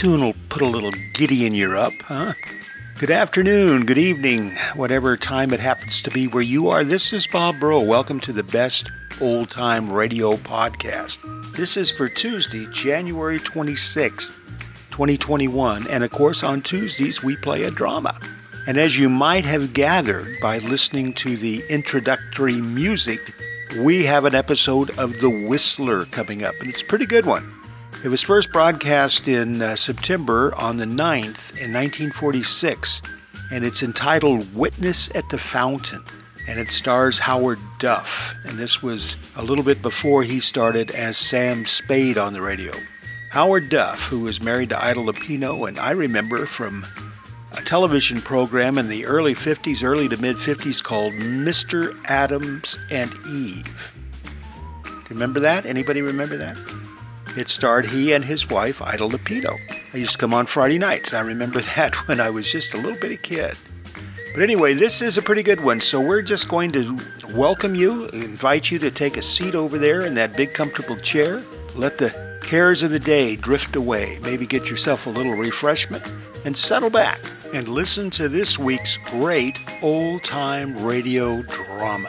tune will put a little giddy in your up, huh? Good afternoon, good evening, whatever time it happens to be where you are. This is Bob Bro. Welcome to the best old time radio podcast. This is for Tuesday, January 26th, 2021. And of course, on Tuesdays, we play a drama. And as you might have gathered by listening to the introductory music, we have an episode of The Whistler coming up, and it's a pretty good one. It was first broadcast in uh, September on the 9th in 1946, and it's entitled Witness at the Fountain. And it stars Howard Duff, and this was a little bit before he started as Sam Spade on the radio. Howard Duff, who was married to Ida Lupino, and I remember from a television program in the early 50s, early to mid 50s called Mr. Adams and Eve. Remember that? Anybody remember that? It starred he and his wife, Ida Lupino. I used to come on Friday nights. I remember that when I was just a little bitty kid. But anyway, this is a pretty good one. So we're just going to welcome you, invite you to take a seat over there in that big comfortable chair. Let the cares of the day drift away. Maybe get yourself a little refreshment and settle back and listen to this week's great old time radio drama.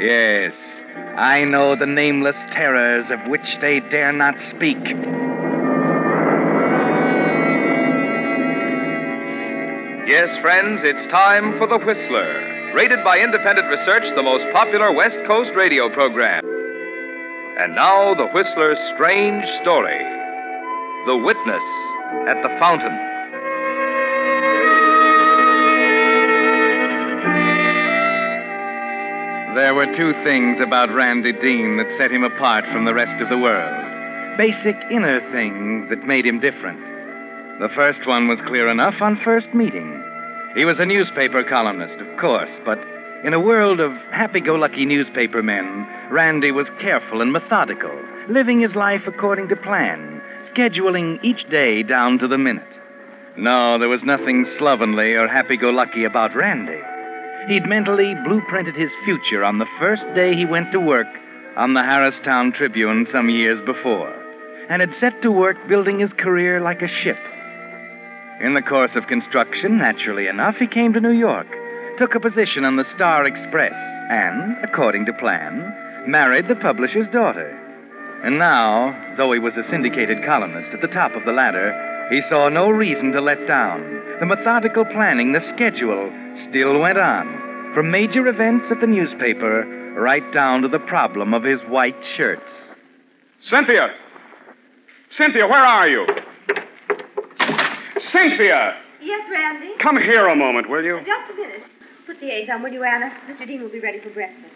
Yes, I know the nameless terrors of which they dare not speak. Yes, friends, it's time for The Whistler, rated by independent research the most popular West Coast radio program. And now, The Whistler's strange story The Witness at the Fountain. There were two things about Randy Dean that set him apart from the rest of the world. Basic inner things that made him different. The first one was clear enough on first meeting. He was a newspaper columnist, of course, but in a world of happy go lucky newspaper men, Randy was careful and methodical, living his life according to plan, scheduling each day down to the minute. No, there was nothing slovenly or happy go lucky about Randy. He'd mentally blueprinted his future on the first day he went to work on the Harristown Tribune some years before, and had set to work building his career like a ship. In the course of construction, naturally enough, he came to New York, took a position on the Star Express, and, according to plan, married the publisher's daughter. And now, though he was a syndicated columnist at the top of the ladder, he saw no reason to let down. The methodical planning, the schedule, still went on, from major events at the newspaper right down to the problem of his white shirts. Cynthia! Cynthia, where are you? Cynthia! Yes, Randy? Come here a moment, will you? Just a minute. Put the eggs on, will you, Anna? Mr. Dean will be ready for breakfast.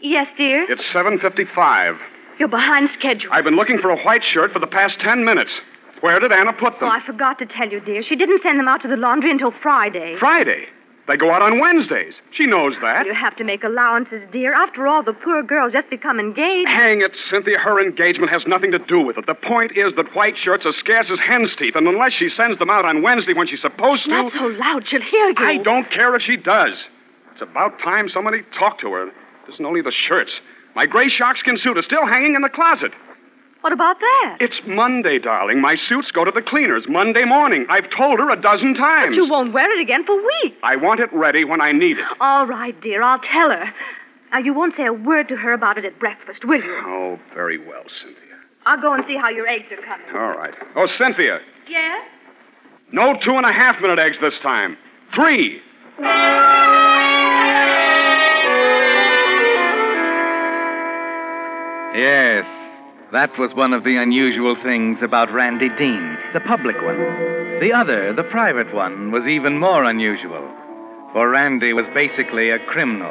Yes, dear? It's 7.55. You're behind schedule. I've been looking for a white shirt for the past ten minutes. Where did Anna put them? Oh, I forgot to tell you, dear. She didn't send them out to the laundry until Friday. Friday. They go out on Wednesdays. She knows that. You have to make allowances, dear. After all, the poor girl's just become engaged. Hang it, Cynthia. Her engagement has nothing to do with it. The point is that white shirts are scarce as hen's teeth, and unless she sends them out on Wednesday when she's supposed to. Not so loud. She'll hear you. I don't care if she does. It's about time somebody talked to her. It isn't only the shirts. My gray sharkskin suit is still hanging in the closet. What about that? It's Monday, darling. My suits go to the cleaners Monday morning. I've told her a dozen times. But you won't wear it again for weeks. I want it ready when I need it. All right, dear. I'll tell her. Now, you won't say a word to her about it at breakfast, will you? Oh, very well, Cynthia. I'll go and see how your eggs are coming. All right. Oh, Cynthia. Yes? No two and a half minute eggs this time. Three. Yes, that was one of the unusual things about Randy Dean, the public one. The other, the private one, was even more unusual, for Randy was basically a criminal.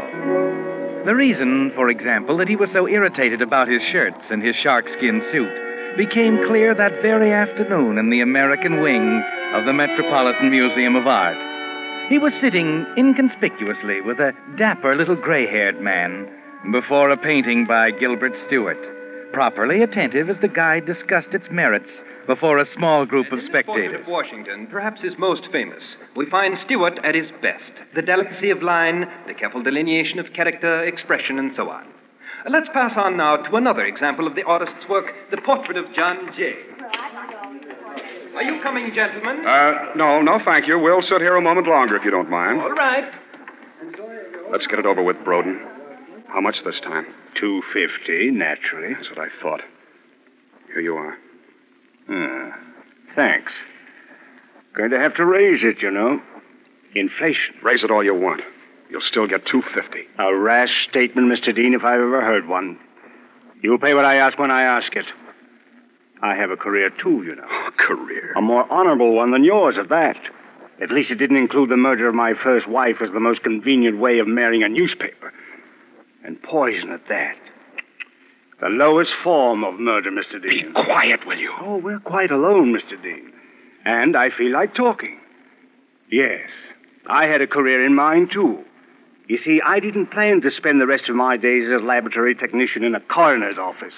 The reason, for example, that he was so irritated about his shirts and his sharkskin suit became clear that very afternoon in the American wing of the Metropolitan Museum of Art. He was sitting inconspicuously with a dapper little gray haired man before a painting by Gilbert Stuart, properly attentive as the guide discussed its merits before a small group of In this portrait spectators. of Washington, perhaps his most famous, we find Stuart at his best. The delicacy of line, the careful delineation of character, expression, and so on. Let's pass on now to another example of the artist's work, the portrait of John Jay. Are you coming, gentlemen? Uh, no, no, thank you. We'll sit here a moment longer if you don't mind. All right. Let's get it over with, Broden. How much this time? Two fifty, naturally. That's what I thought. Here you are. Ah, thanks. Going to have to raise it, you know. Inflation. Raise it all you want. You'll still get two fifty. A rash statement, Mr. Dean, if I've ever heard one. You'll pay what I ask when I ask it. I have a career, too, you know. Oh, career. A more honorable one than yours, at that. At least it didn't include the murder of my first wife as the most convenient way of marrying a newspaper. And poison at that. The lowest form of murder, Mr. Dean. Be quiet, will you? Oh, we're quite alone, Mr. Dean. And I feel like talking. Yes, I had a career in mind, too. You see, I didn't plan to spend the rest of my days as a laboratory technician in a coroner's office.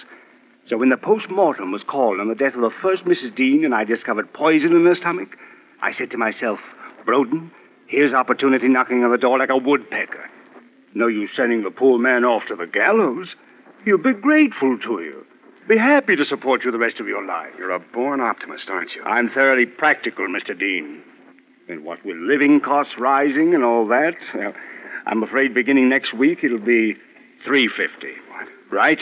So when the post-mortem was called on the death of the first Mrs. Dean and I discovered poison in her stomach, I said to myself, Broden, here's opportunity knocking on the door like a woodpecker. No use sending the poor man off to the gallows. He'll be grateful to you. Be happy to support you the rest of your life. You're a born optimist, aren't you? I'm thoroughly practical, Mr. Dean. And what with living costs rising and all that, well, I'm afraid beginning next week it'll be three fifty. What? Right?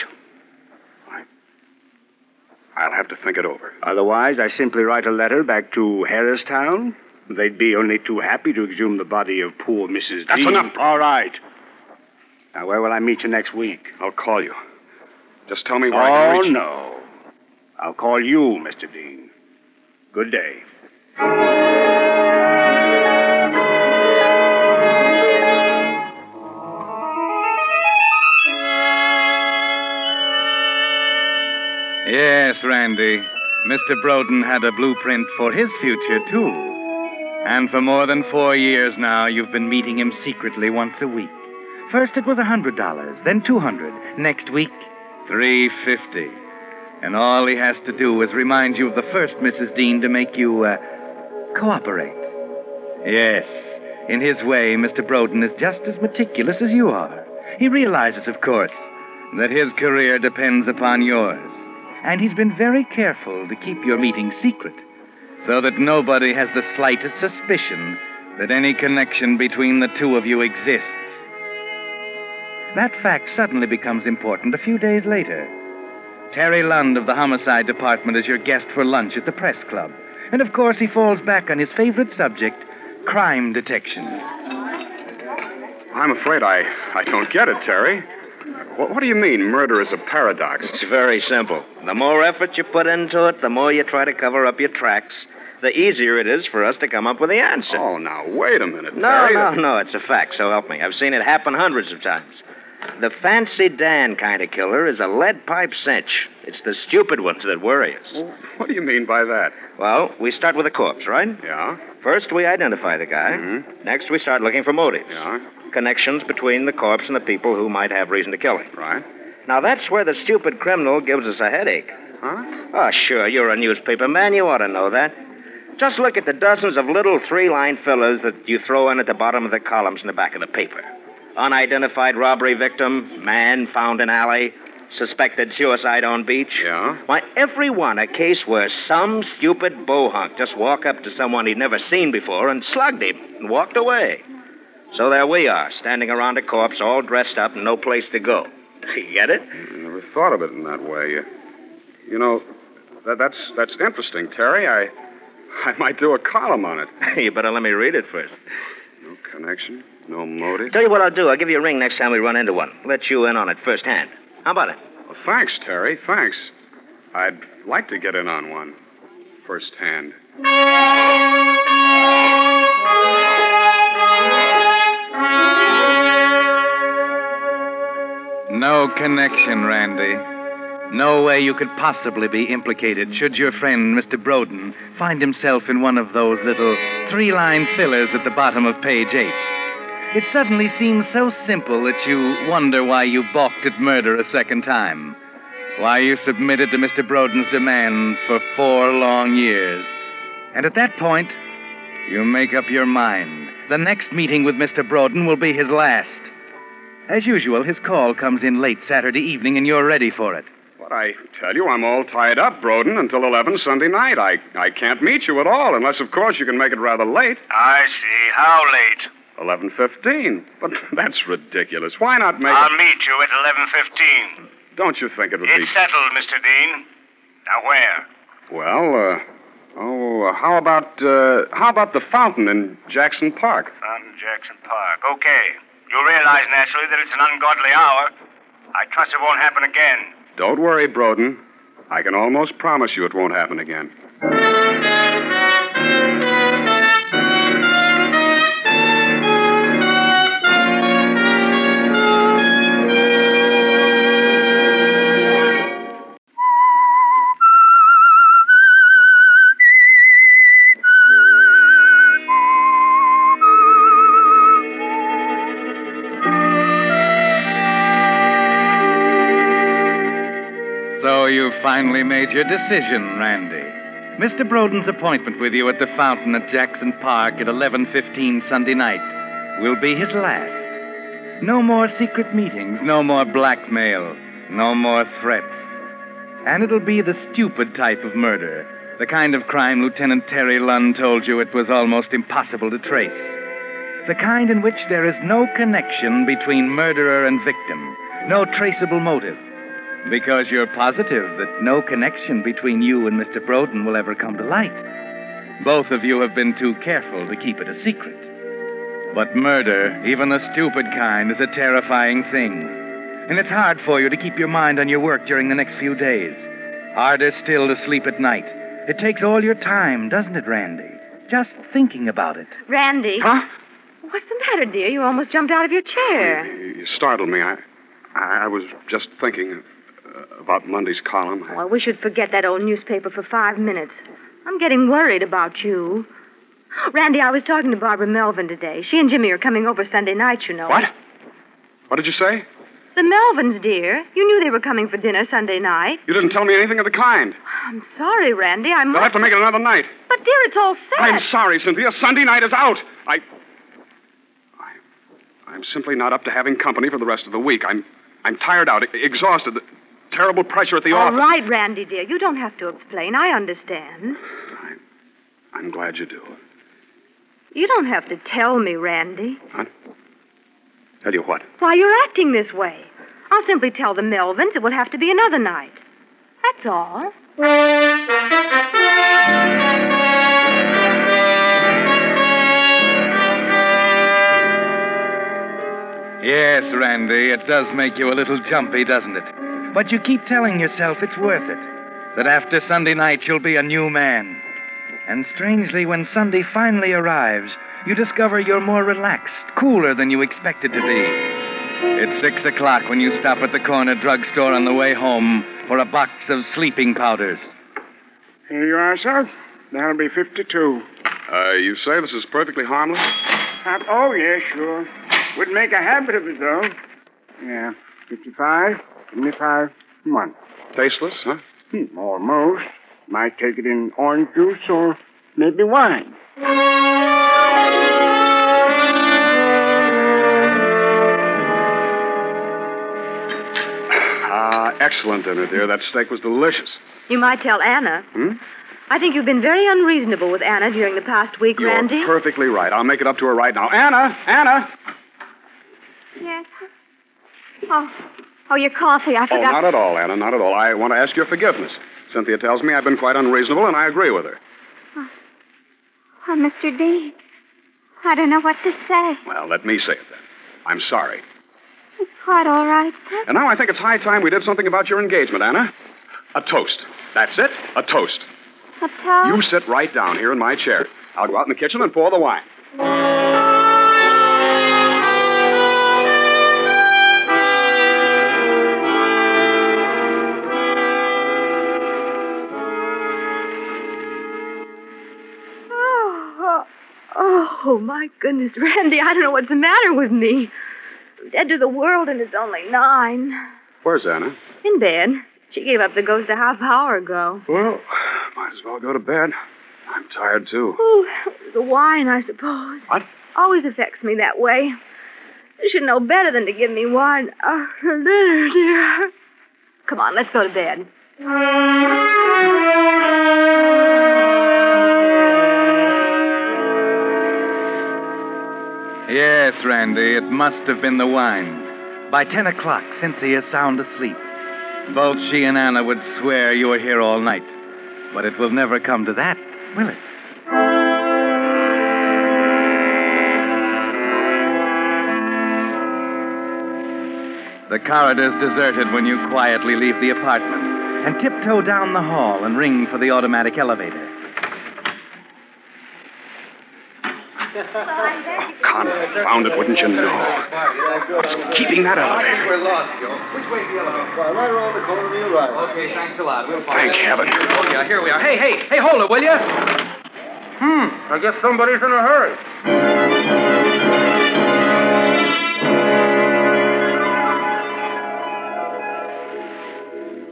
I'll have to think it over. Otherwise, I simply write a letter back to Harristown. They'd be only too happy to exhume the body of poor Mrs. That's Dean. enough. All right. Now, where will I meet you next week? I'll call you. Just tell me where I Oh, can reach. no. I'll call you, Mr. Dean. Good day. Yes, Randy. Mr. Broden had a blueprint for his future, too. And for more than four years now, you've been meeting him secretly once a week. First it was a hundred dollars, then two hundred. Next week, three fifty. And all he has to do is remind you of the first Mrs. Dean to make you uh, cooperate. Yes, in his way, Mr. Broden is just as meticulous as you are. He realizes, of course, that his career depends upon yours. And he's been very careful to keep your meeting secret, so that nobody has the slightest suspicion that any connection between the two of you exists. That fact suddenly becomes important a few days later. Terry Lund of the Homicide Department is your guest for lunch at the Press Club. And of course, he falls back on his favorite subject crime detection. I'm afraid I, I don't get it, Terry. What, what do you mean, murder is a paradox? It's very simple. The more effort you put into it, the more you try to cover up your tracks, the easier it is for us to come up with the answer. Oh, now, wait a minute, no, Terry. no, no, it's a fact, so help me. I've seen it happen hundreds of times. The fancy Dan kind of killer is a lead pipe cinch. It's the stupid ones that worry us. What do you mean by that? Well, we start with a corpse, right? Yeah? First, we identify the guy. Mhm. Next, we start looking for motives. Yeah? Connections between the corpse and the people who might have reason to kill him. Right? Now, that's where the stupid criminal gives us a headache. Huh? Oh, sure, you're a newspaper man. You ought to know that. Just look at the dozens of little three line fillers that you throw in at the bottom of the columns in the back of the paper. Unidentified robbery victim, man found in alley, suspected suicide on beach. Yeah? Why, every one a case where some stupid bohunk just walked up to someone he'd never seen before and slugged him and walked away. So there we are, standing around a corpse, all dressed up and no place to go. You get it? Mm, I never thought of it in that way. You, you know, that, that's that's interesting, Terry. I I might do a column on it. you better let me read it first. No connection, no motive. Tell you what I'll do. I'll give you a ring next time we run into one. Let you in on it firsthand. How about it? Well, thanks, Terry. Thanks. I'd like to get in on one firsthand. No connection, Randy. No way you could possibly be implicated should your friend, Mr. Broden, find himself in one of those little three line fillers at the bottom of page eight. It suddenly seems so simple that you wonder why you balked at murder a second time. Why you submitted to Mr. Broden's demands for four long years. And at that point, you make up your mind. The next meeting with Mr. Broden will be his last. As usual, his call comes in late Saturday evening, and you're ready for it. But I tell you, I'm all tied up, Broden, until 11 Sunday night. I, I can't meet you at all, unless, of course, you can make it rather late. I see. How late? 11.15. But that's ridiculous. Why not make I'll it... meet you at 11.15. Don't you think it would be? It's settled, Mr. Dean. Now, where? Well, uh... Oh, uh, how about, uh... How about the fountain in Jackson Park? Fountain in Jackson Park. Okay. You'll realize, naturally, that it's an ungodly hour. I trust it won't happen again. Don't worry, Broden. I can almost promise you it won't happen again. Your decision, Randy. Mr. Broden's appointment with you at the fountain at Jackson Park at 11:15 Sunday night will be his last. No more secret meetings, no more blackmail, no more threats. And it'll be the stupid type of murder, the kind of crime Lieutenant Terry Lunn told you it was almost impossible to trace. The kind in which there is no connection between murderer and victim, no traceable motive. Because you're positive that no connection between you and Mr. Broden will ever come to light. Both of you have been too careful to keep it a secret. But murder, even the stupid kind, is a terrifying thing. And it's hard for you to keep your mind on your work during the next few days. Harder still to sleep at night. It takes all your time, doesn't it, Randy? Just thinking about it. Randy. Huh? What's the matter, dear? You almost jumped out of your chair. You startled me. I, I was just thinking uh, about Monday's column. Oh, I wish you'd forget that old newspaper for five minutes. I'm getting worried about you. Randy, I was talking to Barbara Melvin today. She and Jimmy are coming over Sunday night, you know. What? What did you say? The Melvins, dear. You knew they were coming for dinner Sunday night. You didn't tell me anything of the kind. I'm sorry, Randy. I They'll have to make it another night. But, dear, it's all set. I'm sorry, Cynthia. Sunday night is out. I, I, I'm simply not up to having company for the rest of the week. I'm, I'm tired out, exhausted. Terrible pressure at the All office. All right, Randy, dear. You don't have to explain. I understand. I'm glad you do. You don't have to tell me, Randy. What? Tell you what. Why you're acting this way. I'll simply tell the Melvins it will have to be another night. That's all. Yes, Randy, it does make you a little jumpy, doesn't it? But you keep telling yourself it's worth it. That after Sunday night you'll be a new man. And strangely, when Sunday finally arrives, you discover you're more relaxed, cooler than you expected to be. It's six o'clock when you stop at the corner drugstore on the way home for a box of sleeping powders. Here you are, sir. That'll be 52. Uh, you say this is perfectly harmless? Hap- oh, yeah, sure. Wouldn't make a habit of it, though. Yeah, 55, 75, one. Tasteless, huh? Hmm, almost. Might take it in orange juice or maybe wine. Ah, excellent dinner, dear. That steak was delicious. You might tell Anna. Hmm? I think you've been very unreasonable with Anna during the past week, You're Randy. perfectly right. I'll make it up to her right now. Anna! Anna! Yes. Oh, oh, your coffee. I forgot. Oh, forgot. not at all, Anna. Not at all. I want to ask your forgiveness. Cynthia tells me I've been quite unreasonable, and I agree with her. Oh, oh Mr. Dean, I don't know what to say. Well, let me say it then. I'm sorry. It's quite all right, sir. And now I think it's high time we did something about your engagement, Anna. A toast. That's it. A toast. A toast? You sit right down here in my chair. I'll go out in the kitchen and pour the wine. My goodness, Randy, I don't know what's the matter with me. I'm dead to the world, and it's only nine. Where's Anna? In bed. She gave up the ghost a half hour ago. Well, might as well go to bed. I'm tired, too. Oh, the wine, I suppose. What? Always affects me that way. You should know better than to give me wine oh, after dinner, dear. Come on, let's go to bed. Yes, Randy, it must have been the wine. By ten o'clock, Cynthia's sound asleep. Both she and Anna would swear you were here all night. But it will never come to that, will it? The corridor's deserted when you quietly leave the apartment and tiptoe down the hall and ring for the automatic elevator. Confound it, wouldn't you know? What's keeping that elevator? We're lost, Joe. Which way way's the elevator? right around the corner to your right. Okay, thanks a lot. We'll find Thank heaven. Oh, yeah, here we are. Hey, hey, hey, hold it, will you? Hmm, I guess somebody's in a hurry.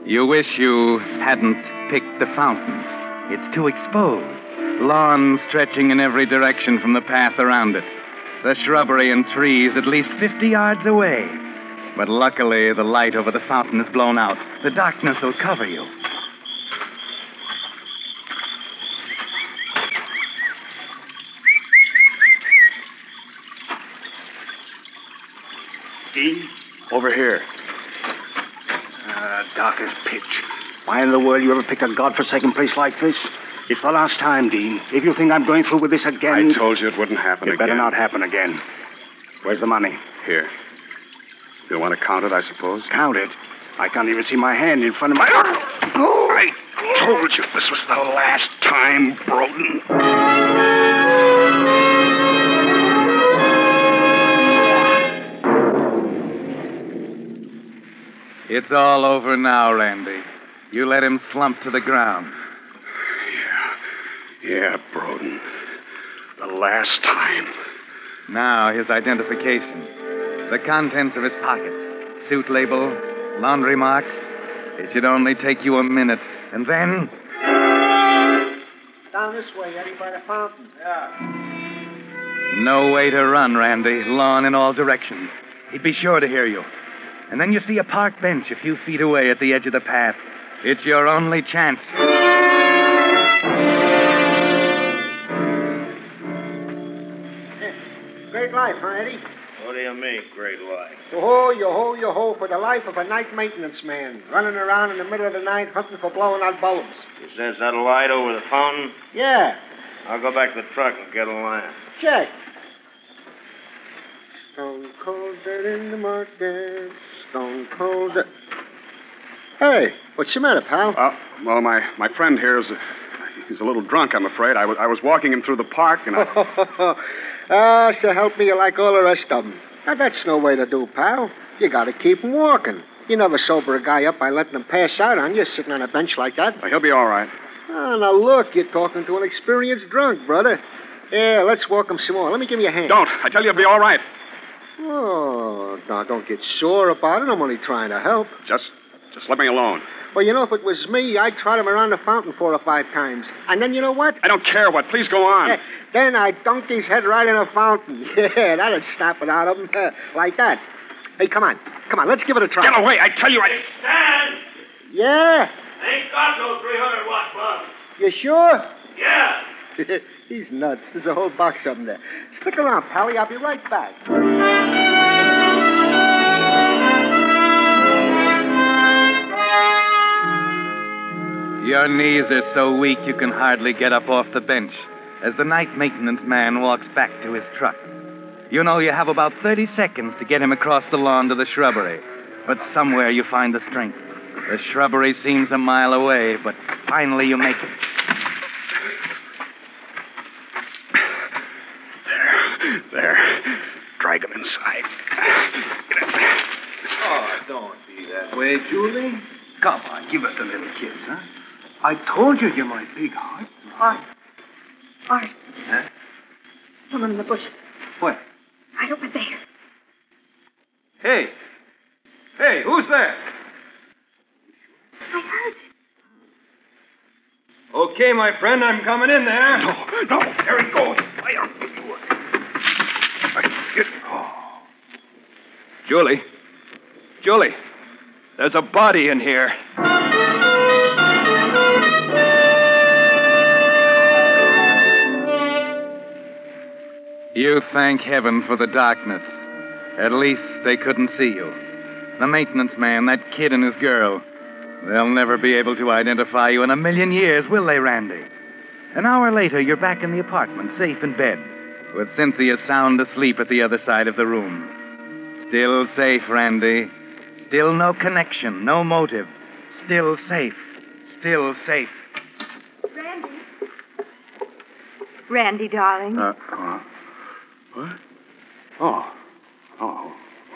You wish you hadn't picked the fountain. It's too exposed. Lawn stretching in every direction from the path around it. The shrubbery and trees at least 50 yards away. But luckily, the light over the fountain is blown out. The darkness will cover you. Dean? Over here. Uh, dark as pitch. Why in the world you ever picked a godforsaken place like this? It's the last time, Dean. If you think I'm going through with this again. I told you it wouldn't happen It again. better not happen again. Where's the money? Here. You want to count it, I suppose? Count it. I can't even see my hand in front of my. Oh, I told you this was the last time, Broden. It's all over now, Randy. You let him slump to the ground. Yeah, Broden. The last time. Now, his identification. The contents of his pockets. Suit label, laundry marks. It should only take you a minute. And then. Down this way, Eddie, by the fountain. Yeah. No way to run, Randy. Lawn in all directions. He'd be sure to hear you. And then you see a park bench a few feet away at the edge of the path. It's your only chance. Life, huh, Eddie? What do you mean, great life? Yo ho, yo ho, yo ho, for the life of a night maintenance man, running around in the middle of the night hunting for blowing out bulbs. You sense that light over the fountain? Yeah, I'll go back to the truck and get a lamp. check. Stone cold dead in the market. Stone cold dead. Hey, what's the matter, pal? Uh, well, my, my friend here is a, he's a little drunk, I'm afraid. I was, I was walking him through the park, and I... Ah, so help me, you like all the rest of them. Now, that's no way to do, pal. You gotta keep walking. You never sober a guy up by letting him pass out on you sitting on a bench like that. Well, he'll be all right. Oh, now look, you're talking to an experienced drunk, brother. Yeah, let's walk him some more. Let me give you a hand. Don't. I tell you, he'll be all right. Oh, now don't get sore about it. I'm only trying to help. Just, just let me alone. Well, you know, if it was me, I'd trot him around the fountain four or five times. And then you know what? I don't care what. Please go on. Yeah, then I'd dunk his head right in a fountain. Yeah, that'd snap it out of him. Eh, like that. Hey, come on. Come on, let's give it a try. Get away. I tell you, I. stand. Yeah? Ain't got no 300 watt bulb. You sure? Yeah. He's nuts. There's a whole box of them there. Stick around, Pally. I'll be right back. Your knees are so weak you can hardly get up off the bench as the night maintenance man walks back to his truck. You know you have about 30 seconds to get him across the lawn to the shrubbery, but somewhere you find the strength. The shrubbery seems a mile away, but finally you make it. There. There. Drag him inside. Oh, don't be that way, Julie. Come on, give us a little kiss, huh? I told you you're my big heart. Art. Art. Huh? Someone in the bush. What? Right over there. Hey! Hey, who's there? I heard it. Okay, my friend, I'm coming in there. No, no. There it goes. Fire. Get... Julie. Julie. There's a body in here. You thank heaven for the darkness. At least they couldn't see you. The maintenance man, that kid and his girl. They'll never be able to identify you in a million years, will they, Randy? An hour later, you're back in the apartment, safe in bed, with Cynthia sound asleep at the other side of the room. Still safe, Randy. Still no connection, no motive. Still safe. Still safe. Randy. Randy, darling. Uh, uh, what? Oh. Oh.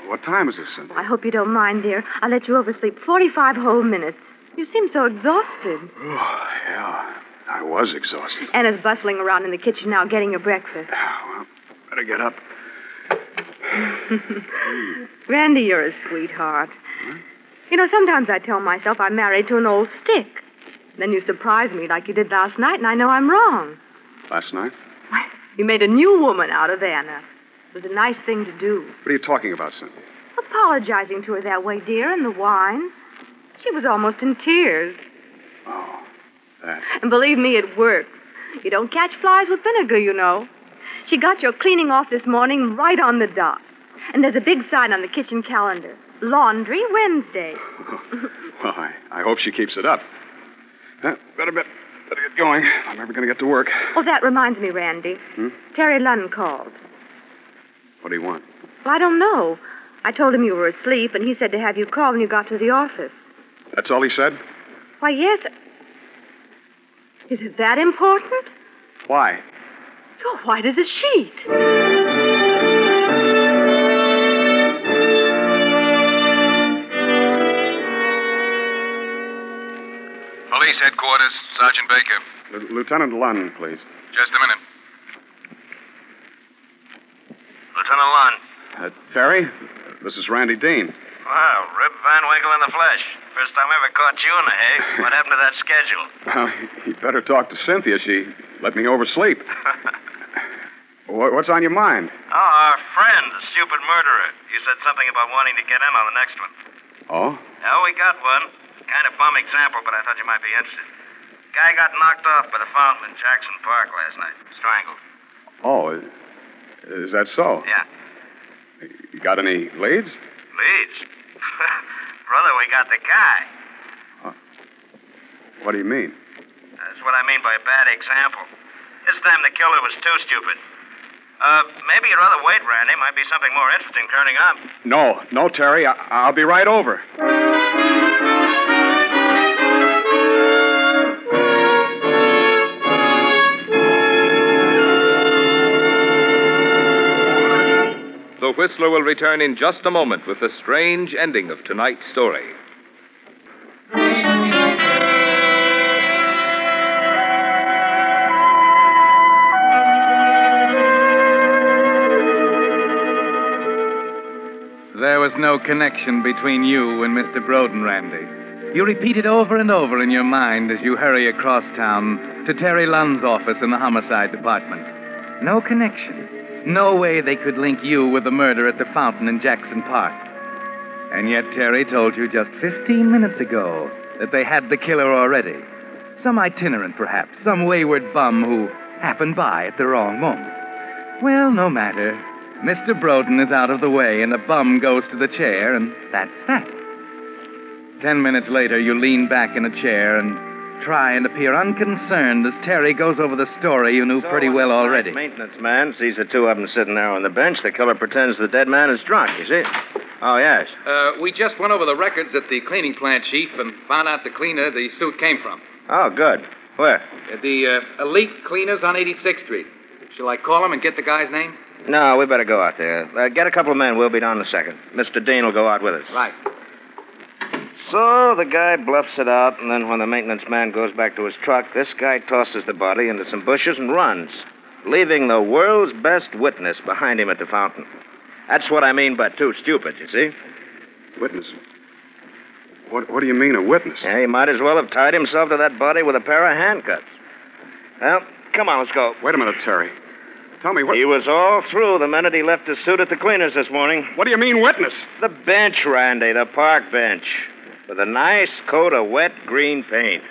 What time is it, Cynthia? I hope you don't mind, dear. I'll let you oversleep 45 whole minutes. You seem so exhausted. Oh, yeah. I was exhausted. Anna's bustling around in the kitchen now getting your breakfast. Ah, well, better get up. Randy, you're a sweetheart. You know, sometimes I tell myself I'm married to an old stick. Then you surprise me like you did last night, and I know I'm wrong. Last night? You made a new woman out of Anna. It was a nice thing to do. What are you talking about, Cynthia? Apologizing to her that way, dear, and the wine. She was almost in tears. Oh, that. And believe me, it works. You don't catch flies with vinegar, you know. She got your cleaning off this morning right on the dot. And there's a big sign on the kitchen calendar Laundry Wednesday. Well, I, I hope she keeps it up. Uh, better, bet, better get going. I'm never going to get to work. Oh, that reminds me, Randy. Hmm? Terry Lunn called. What do you want? Well, I don't know. I told him you were asleep, and he said to have you call when you got to the office. That's all he said? Why, yes. Is it that important? Why? Oh, white as a sheet. Police headquarters, Sergeant Baker. L- Lieutenant Lunn, please. Just a minute. Lieutenant Lund. Uh, Terry, this is Randy Dean. Wow, Rip Van Winkle in the flesh. First time I ever caught you in the Hague. What happened to that schedule? Well, you better talk to Cynthia. She let me oversleep. What's on your mind? Oh, our friend, the stupid murderer. You said something about wanting to get in on the next one. Oh? Oh, we got one. Kind of bum example, but I thought you might be interested. Guy got knocked off by the fountain in Jackson Park last night. Strangled. Oh, is- that so? Yeah. You got any leads? Leads. Brother, we got the guy. What do you mean? That's what I mean by a bad example. This time the killer was too stupid. Uh, maybe you'd rather wait, Randy. Might be something more interesting turning up. No, no, Terry. I- I'll be right over. The Whistler will return in just a moment with the strange ending of tonight's story. There was no connection between you and Mr. Broden, Randy. You repeat it over and over in your mind as you hurry across town to Terry Lunn's office in the homicide department. No connection. No way they could link you with the murder at the fountain in Jackson Park. And yet Terry told you just 15 minutes ago that they had the killer already. Some itinerant, perhaps, some wayward bum who happened by at the wrong moment. Well, no matter. Mr. Broden is out of the way, and the bum goes to the chair, and that's that. Ten minutes later, you lean back in a chair and try and appear unconcerned as Terry goes over the story you knew pretty well already. Maintenance man sees the two of them sitting there on the bench. The killer pretends the dead man is drunk, you see? Oh, yes. Uh, we just went over the records at the cleaning plant, Chief, and found out the cleaner the suit came from. Oh, good. Where? At the uh, Elite Cleaners on 86th Street. Shall I call him and get the guy's name? No, we better go out there. Uh, get a couple of men. We'll be down in a second. Mr. Dean will go out with us. Right. So the guy bluffs it out, and then when the maintenance man goes back to his truck, this guy tosses the body into some bushes and runs, leaving the world's best witness behind him at the fountain. That's what I mean by too stupid, you see? Witness? What, what do you mean, a witness? Yeah, he might as well have tied himself to that body with a pair of handcuffs. Well, come on, let's go. Wait a minute, Terry. Tell me what. He was all through the minute he left his suit at the cleaners this morning. What do you mean, witness? The bench, Randy, the park bench. With a nice coat of wet green paint.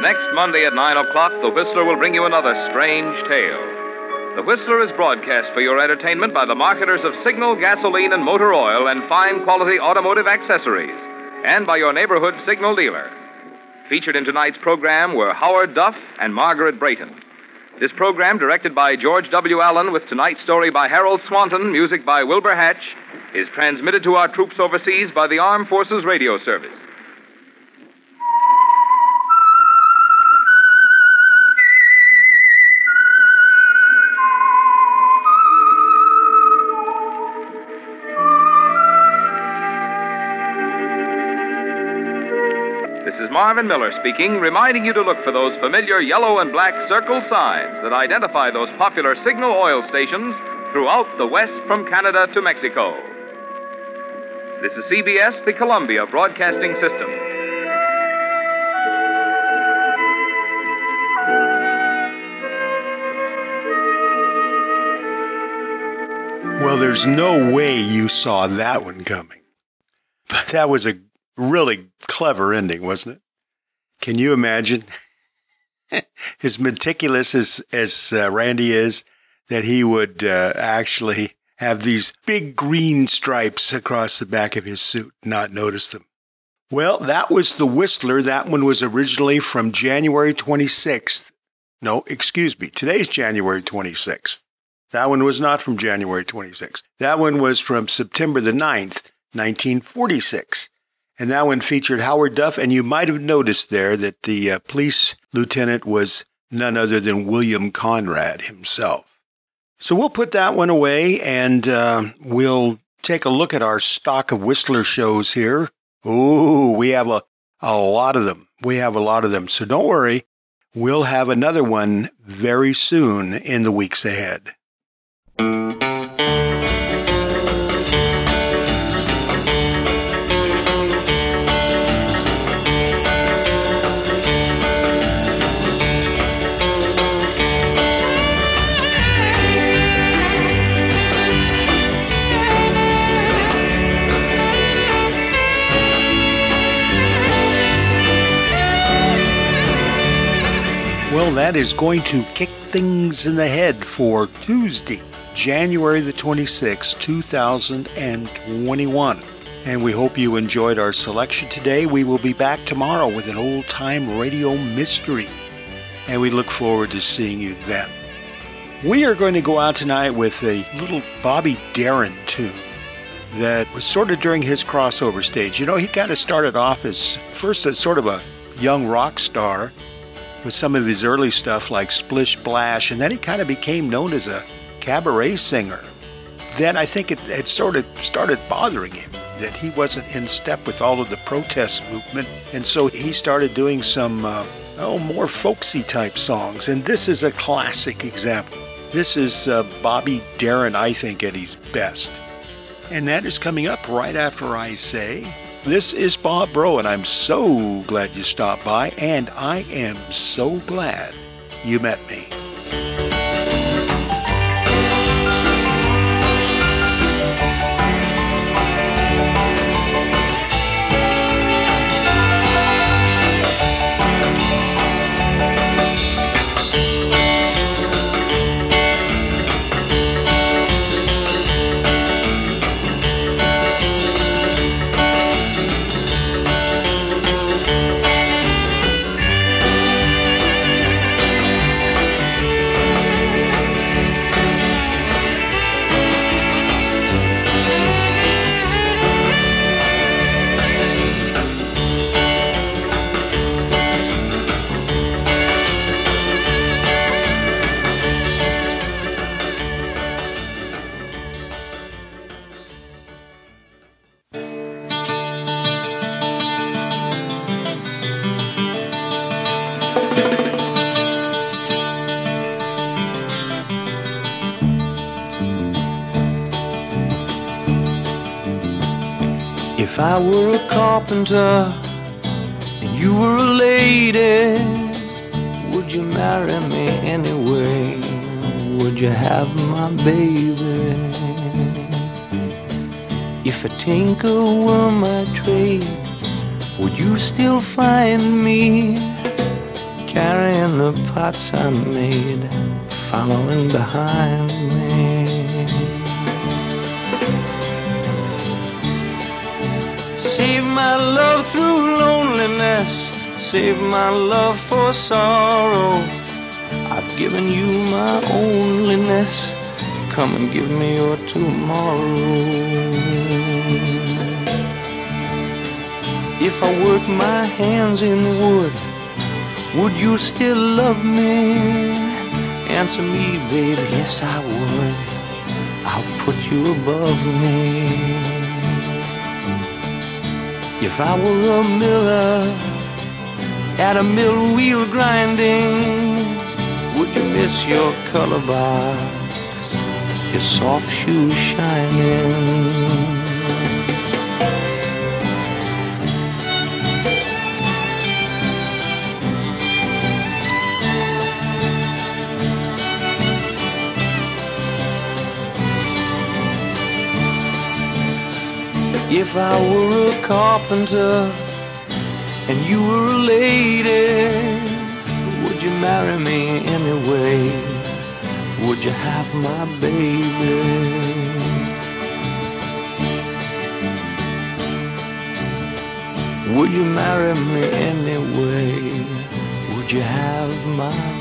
Next Monday at 9 o'clock, The Whistler will bring you another strange tale. The Whistler is broadcast for your entertainment by the marketers of Signal gasoline and motor oil and fine quality automotive accessories, and by your neighborhood Signal dealer. Featured in tonight's program were Howard Duff and Margaret Brayton. This program, directed by George W. Allen, with tonight's story by Harold Swanton, music by Wilbur Hatch, is transmitted to our troops overseas by the Armed Forces Radio Service. Marvin Miller speaking, reminding you to look for those familiar yellow and black circle signs that identify those popular signal oil stations throughout the West from Canada to Mexico. This is CBS, the Columbia Broadcasting System. Well, there's no way you saw that one coming. But that was a really clever ending, wasn't it? Can you imagine? as meticulous as, as uh, Randy is, that he would uh, actually have these big green stripes across the back of his suit, not notice them. Well, that was The Whistler. That one was originally from January 26th. No, excuse me. Today's January 26th. That one was not from January 26th. That one was from September the 9th, 1946. And that one featured Howard Duff. And you might have noticed there that the uh, police lieutenant was none other than William Conrad himself. So we'll put that one away and uh, we'll take a look at our stock of Whistler shows here. Ooh, we have a, a lot of them. We have a lot of them. So don't worry. We'll have another one very soon in the weeks ahead. Well, that is going to kick things in the head for Tuesday, January the 26th, 2021. And we hope you enjoyed our selection today. We will be back tomorrow with an old time radio mystery. And we look forward to seeing you then. We are going to go out tonight with a little Bobby Darin tune that was sort of during his crossover stage. You know, he kind of started off as first as sort of a young rock star with some of his early stuff like Splish Splash, and then he kind of became known as a cabaret singer. Then I think it, it sort of started bothering him that he wasn't in step with all of the protest movement, and so he started doing some, uh, oh, more folksy type songs, and this is a classic example. This is uh, Bobby Darin, I think, at his best. And that is coming up right after I say, This is Bob Bro, and I'm so glad you stopped by, and I am so glad you met me. If I were a carpenter and you were a lady, would you marry me anyway? Would you have my baby? If a tinker were my trade, would you still find me carrying the pots I made, following behind me? Save my love through loneliness. Save my love for sorrow. I've given you my onlyness. Come and give me your tomorrow. If I work my hands in wood, would you still love me? Answer me, babe, yes I would. I'll put you above me. If I were a miller at a mill wheel grinding, would you miss your color box, your soft shoes shining? If I were a carpenter and you were a lady, would you marry me anyway? Would you have my baby? Would you marry me anyway? Would you have my